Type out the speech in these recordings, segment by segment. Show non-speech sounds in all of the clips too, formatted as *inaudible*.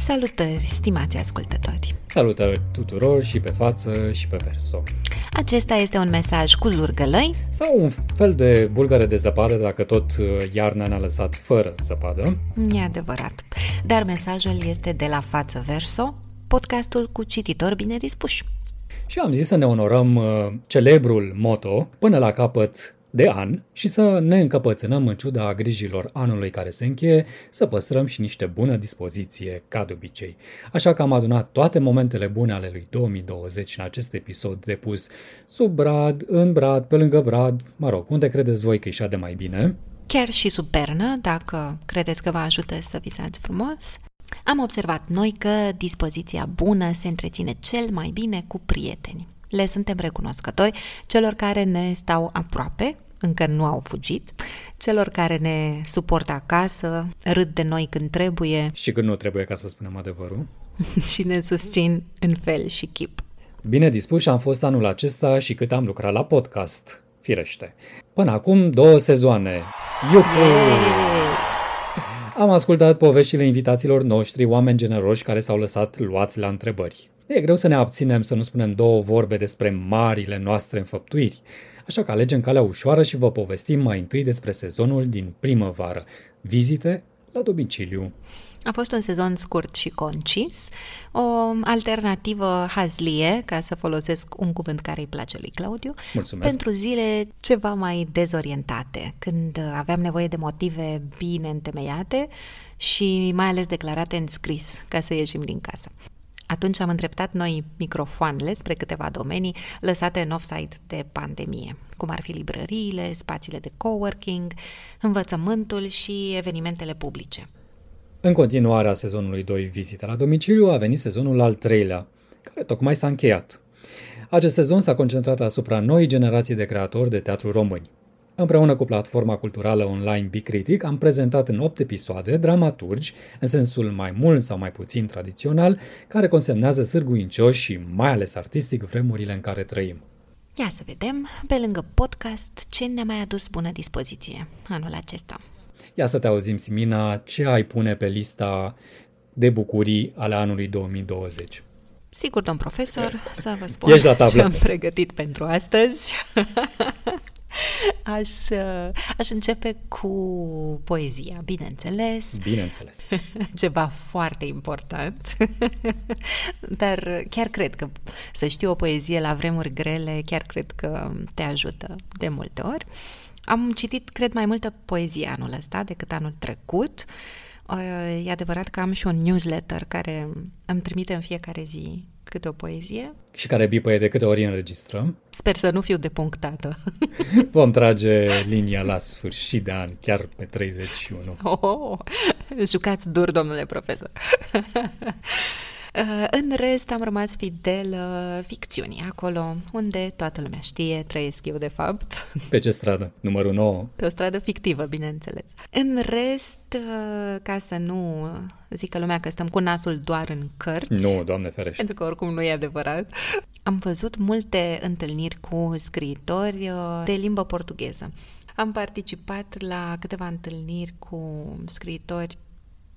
Salutări, stimați ascultători! Salutări tuturor și pe față și pe verso. Acesta este un mesaj cu zurgălăi Sau un fel de bulgare de zăpadă dacă tot uh, iarna ne-a lăsat fără zăpadă. E adevărat. Dar mesajul este de la față verso, podcastul cu cititori bine dispuși. Și am zis să ne onorăm uh, celebrul moto până la capăt de an și să ne încăpățânăm în ciuda grijilor anului care se încheie, să păstrăm și niște bună dispoziție ca de obicei. Așa că am adunat toate momentele bune ale lui 2020 în acest episod depus sub brad, în brad, pe lângă brad, mă rog, unde credeți voi că e de mai bine. Chiar și sub pernă, dacă credeți că vă ajută să visați frumos. Am observat noi că dispoziția bună se întreține cel mai bine cu prieteni. Le suntem recunoscători celor care ne stau aproape, încă nu au fugit, celor care ne suportă acasă, râd de noi când trebuie Și când nu trebuie ca să spunem adevărul. *laughs* și ne susțin în fel și chip. Bine dispus am fost anul acesta și cât am lucrat la podcast, firește. Până acum două sezoane. Iuhu! Am ascultat poveștile invitațiilor noștri, oameni generoși care s-au lăsat luați la întrebări. E greu să ne abținem să nu spunem două vorbe despre marile noastre înfăptuiri, așa că alegem calea ușoară și vă povestim mai întâi despre sezonul din primăvară, vizite la domiciliu. A fost un sezon scurt și concis, o alternativă hazlie, ca să folosesc un cuvânt care îi place lui Claudiu, Mulțumesc. pentru zile ceva mai dezorientate, când aveam nevoie de motive bine întemeiate și mai ales declarate în scris, ca să ieșim din casă. Atunci am îndreptat noi microfoanele spre câteva domenii lăsate în offside de pandemie, cum ar fi librăriile, spațiile de coworking, învățământul și evenimentele publice. În continuarea sezonului 2 vizite la domiciliu a venit sezonul al treilea, care tocmai s-a încheiat. Acest sezon s-a concentrat asupra noii generații de creatori de teatru români. Împreună cu platforma culturală online Bicritic am prezentat în 8 episoade dramaturgi, în sensul mai mult sau mai puțin tradițional, care consemnează sârguincioși și mai ales artistic vremurile în care trăim. Ia să vedem, pe lângă podcast, ce ne-a mai adus bună dispoziție anul acesta. Ia să te auzim, Simina, ce ai pune pe lista de bucurii ale anului 2020? Sigur, domn profesor, să vă spun Ești la tablă. ce am pregătit pentru astăzi. *laughs* *laughs* Aș, uh, aș începe cu poezia, bineînțeles, Bineînțeles. *laughs* ceva foarte important, *laughs* dar chiar cred că să știi o poezie la vremuri grele, chiar cred că te ajută de multe ori. Am citit, cred, mai multă poezie anul ăsta decât anul trecut. Uh, E adevărat că am și un newsletter care îmi trimite în fiecare zi câte o poezie. și care bipăie de câte ori înregistrăm. Sper să nu fiu depunctată. *laughs* Vom trage linia la sfârșit de an, chiar pe 31. Oh, jucați dur, domnule profesor. *laughs* Uh, În rest am rămas fidel uh, ficțiunii, acolo unde toată lumea știe, trăiesc eu de fapt, Pe ce stradă? Numărul 9. pe o stradă fictivă, bineînțeles. În rest, uh, ca să nu zică lumea că stăm cu nasul doar în cărți, Nu, doamne ferește. pentru că oricum nu e adevărat, am văzut multe întâlniri cu scriitori uh, de limbă portugheză. Am participat la câteva întâlniri cu scriitori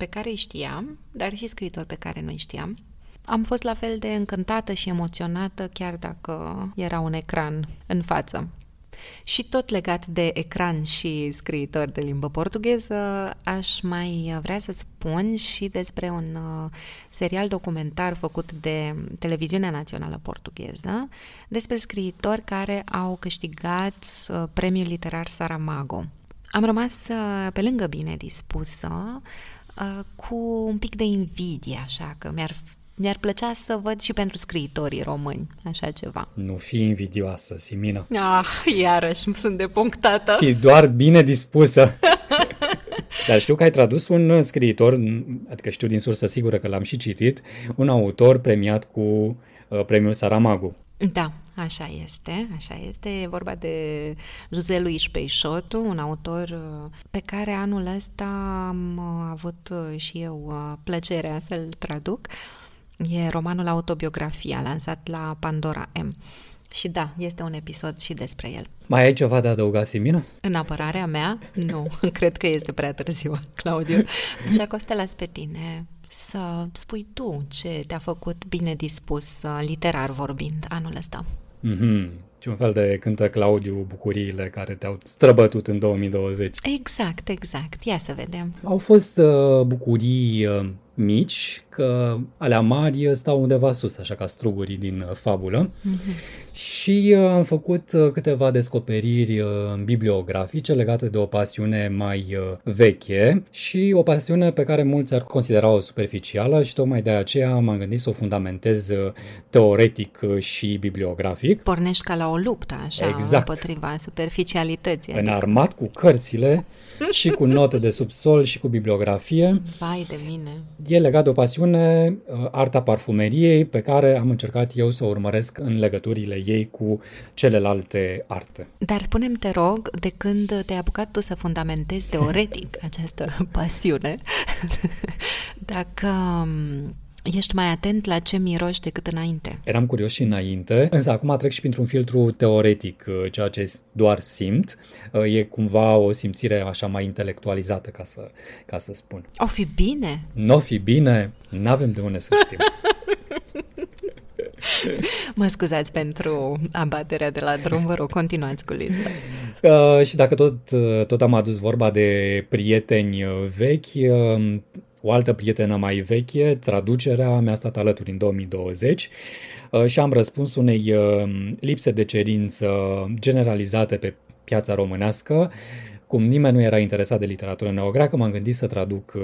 pe care îi știam, dar și scriitori pe care nu îi știam. Am fost la fel de încântată și emoționată chiar dacă era un ecran în față. Și tot legat de ecran și scriitori de limbă portugheză, aș mai vrea să spun și despre un uh, serial documentar făcut de Televiziunea Națională Portugheză, despre scriitori care au câștigat uh, premiul literar Saramago. Am rămas uh, pe lângă bine dispusă, uh, cu un pic de invidie, așa că mi-ar, mi-ar plăcea să văd și pentru scriitorii români așa ceva. Nu fi invidioasă, Simina. Ah, iarăși sunt depunctată. Fii doar bine dispusă. *laughs* Dar știu că ai tradus un scriitor, adică știu din sursă sigură că l-am și citit, un autor premiat cu uh, premiul Saramago. Da, așa este, așa este. E vorba de José Luis Peixoto, un autor uh, pe care anul ăsta am uh, avut uh, și eu uh, plăcerea să-l traduc. E romanul Autobiografia, lansat la Pandora M. Și da, este un episod și despre el. Mai ai ceva de adăugat, Simina? În apărarea mea, nu, *laughs* cred că este prea târziu, Claudiu. Așa că o să te las pe tine să spui tu ce te-a făcut bine dispus, uh, literar vorbind, anul ăsta. Mm-hmm. Ce un fel de cântă Claudiu bucuriile care te-au străbătut în 2020. Exact, exact. Ia să vedem. Au fost uh, bucurii uh, mici, că alea mari stau undeva sus, așa ca strugurii din uh, fabulă. Mm-hmm. Și uh, am făcut uh, câteva descoperiri bibliografice legate de o pasiune mai veche și o pasiune pe care mulți ar considera-o superficială și tocmai de aceea m-am gândit să o fundamentez teoretic și bibliografic. Pornești ca la o luptă, așa, exact. împotriva superficialității. Înarmat adică... cu cărțile *laughs* și cu note de subsol și cu bibliografie. Vai de mine! E legat de o pasiune, uh, arta parfumeriei, pe care am încercat eu să o urmăresc în legăturile ei cu celelalte arte. Dar spunem te rog, de când te-ai apucat tu să fundamentezi teoretic *laughs* această pasiune, *laughs* dacă um, Ești mai atent la ce miroși decât înainte. Eram curios și înainte, însă acum trec și printr-un filtru teoretic, uh, ceea ce doar simt. Uh, e cumva o simțire așa mai intelectualizată, ca să, ca să spun. O fi bine? Nu o fi bine? N-avem de unde să știm. *laughs* mă scuzați pentru abaterea de la drum, vă rog, continuați cu lista. Uh, și dacă tot, uh, tot am adus vorba de prieteni vechi, uh, o altă prietenă mai veche, traducerea mi-a stat alături în 2020 uh, și am răspuns unei uh, lipse de cerință generalizate pe piața românească. Cum nimeni nu era interesat de literatură neogreacă, m-am gândit să traduc uh,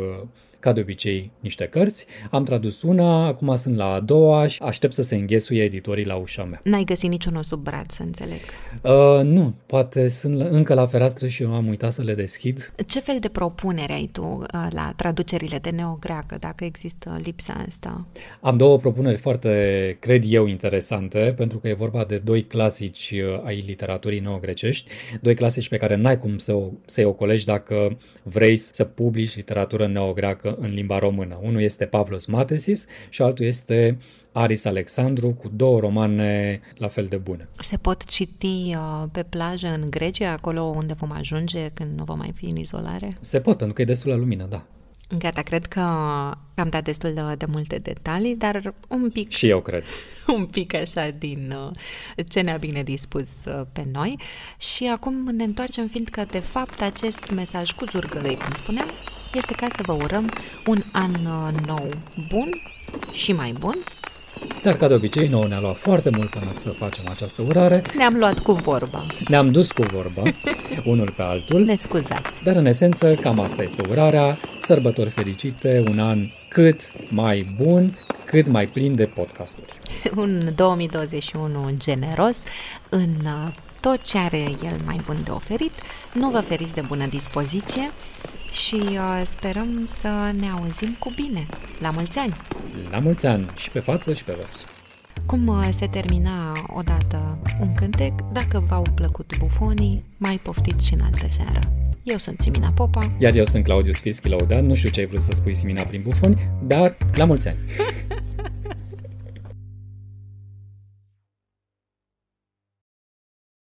ca de obicei, niște cărți. Am tradus una, acum sunt la a doua și aștept să se înghesuie editorii la ușa mea. N-ai găsit niciunul sub brad, să înțeleg? Uh, nu, poate sunt încă la fereastră și eu am uitat să le deschid. Ce fel de propunere ai tu uh, la traducerile de neogreacă, dacă există lipsa asta? Am două propuneri foarte, cred eu, interesante, pentru că e vorba de doi clasici uh, ai literaturii neogrecești, doi clasici pe care n-ai cum să, să-i ocolești dacă vrei să publici literatură neogreacă în limba română. Unul este Pavlos Matesis și altul este Aris Alexandru cu două romane la fel de bune. Se pot citi uh, pe plajă în Grecia, acolo unde vom ajunge când nu vom mai fi în izolare? Se pot, pentru că e destul la lumină, da. Gata, cred că am dat destul de, de multe detalii, dar un pic... Și eu cred. *laughs* Un pic așa din uh, ce ne-a bine dispus uh, pe noi. Și acum ne întoarcem, fiindcă, de fapt, acest mesaj cu zurgălăi, cum spuneam, este ca să vă urăm un an uh, nou bun și mai bun. Dar, ca de obicei, nouă ne-a luat foarte mult până să facem această urare. Ne-am luat cu vorba. Ne-am dus cu vorba, *laughs* unul pe altul. Ne scuzați. Dar, în esență, cam asta este urarea. Sărbători fericite, un an cât mai bun, cât mai plin de podcasturi. *laughs* Un 2021 generos în uh, tot ce are el mai bun de oferit. Nu vă feriți de bună dispoziție și uh, sperăm să ne auzim cu bine. La mulți ani! La mulți ani și pe față și pe vers. Cum uh, se termina odată un cântec, dacă v-au plăcut bufonii, mai poftiți și în altă seară. Eu sunt Simina Popa. Iar eu sunt Claudius Fischi Laudan. Nu știu ce ai vrut să spui, Simina, prin bufoni, dar la mulți ani! *laughs*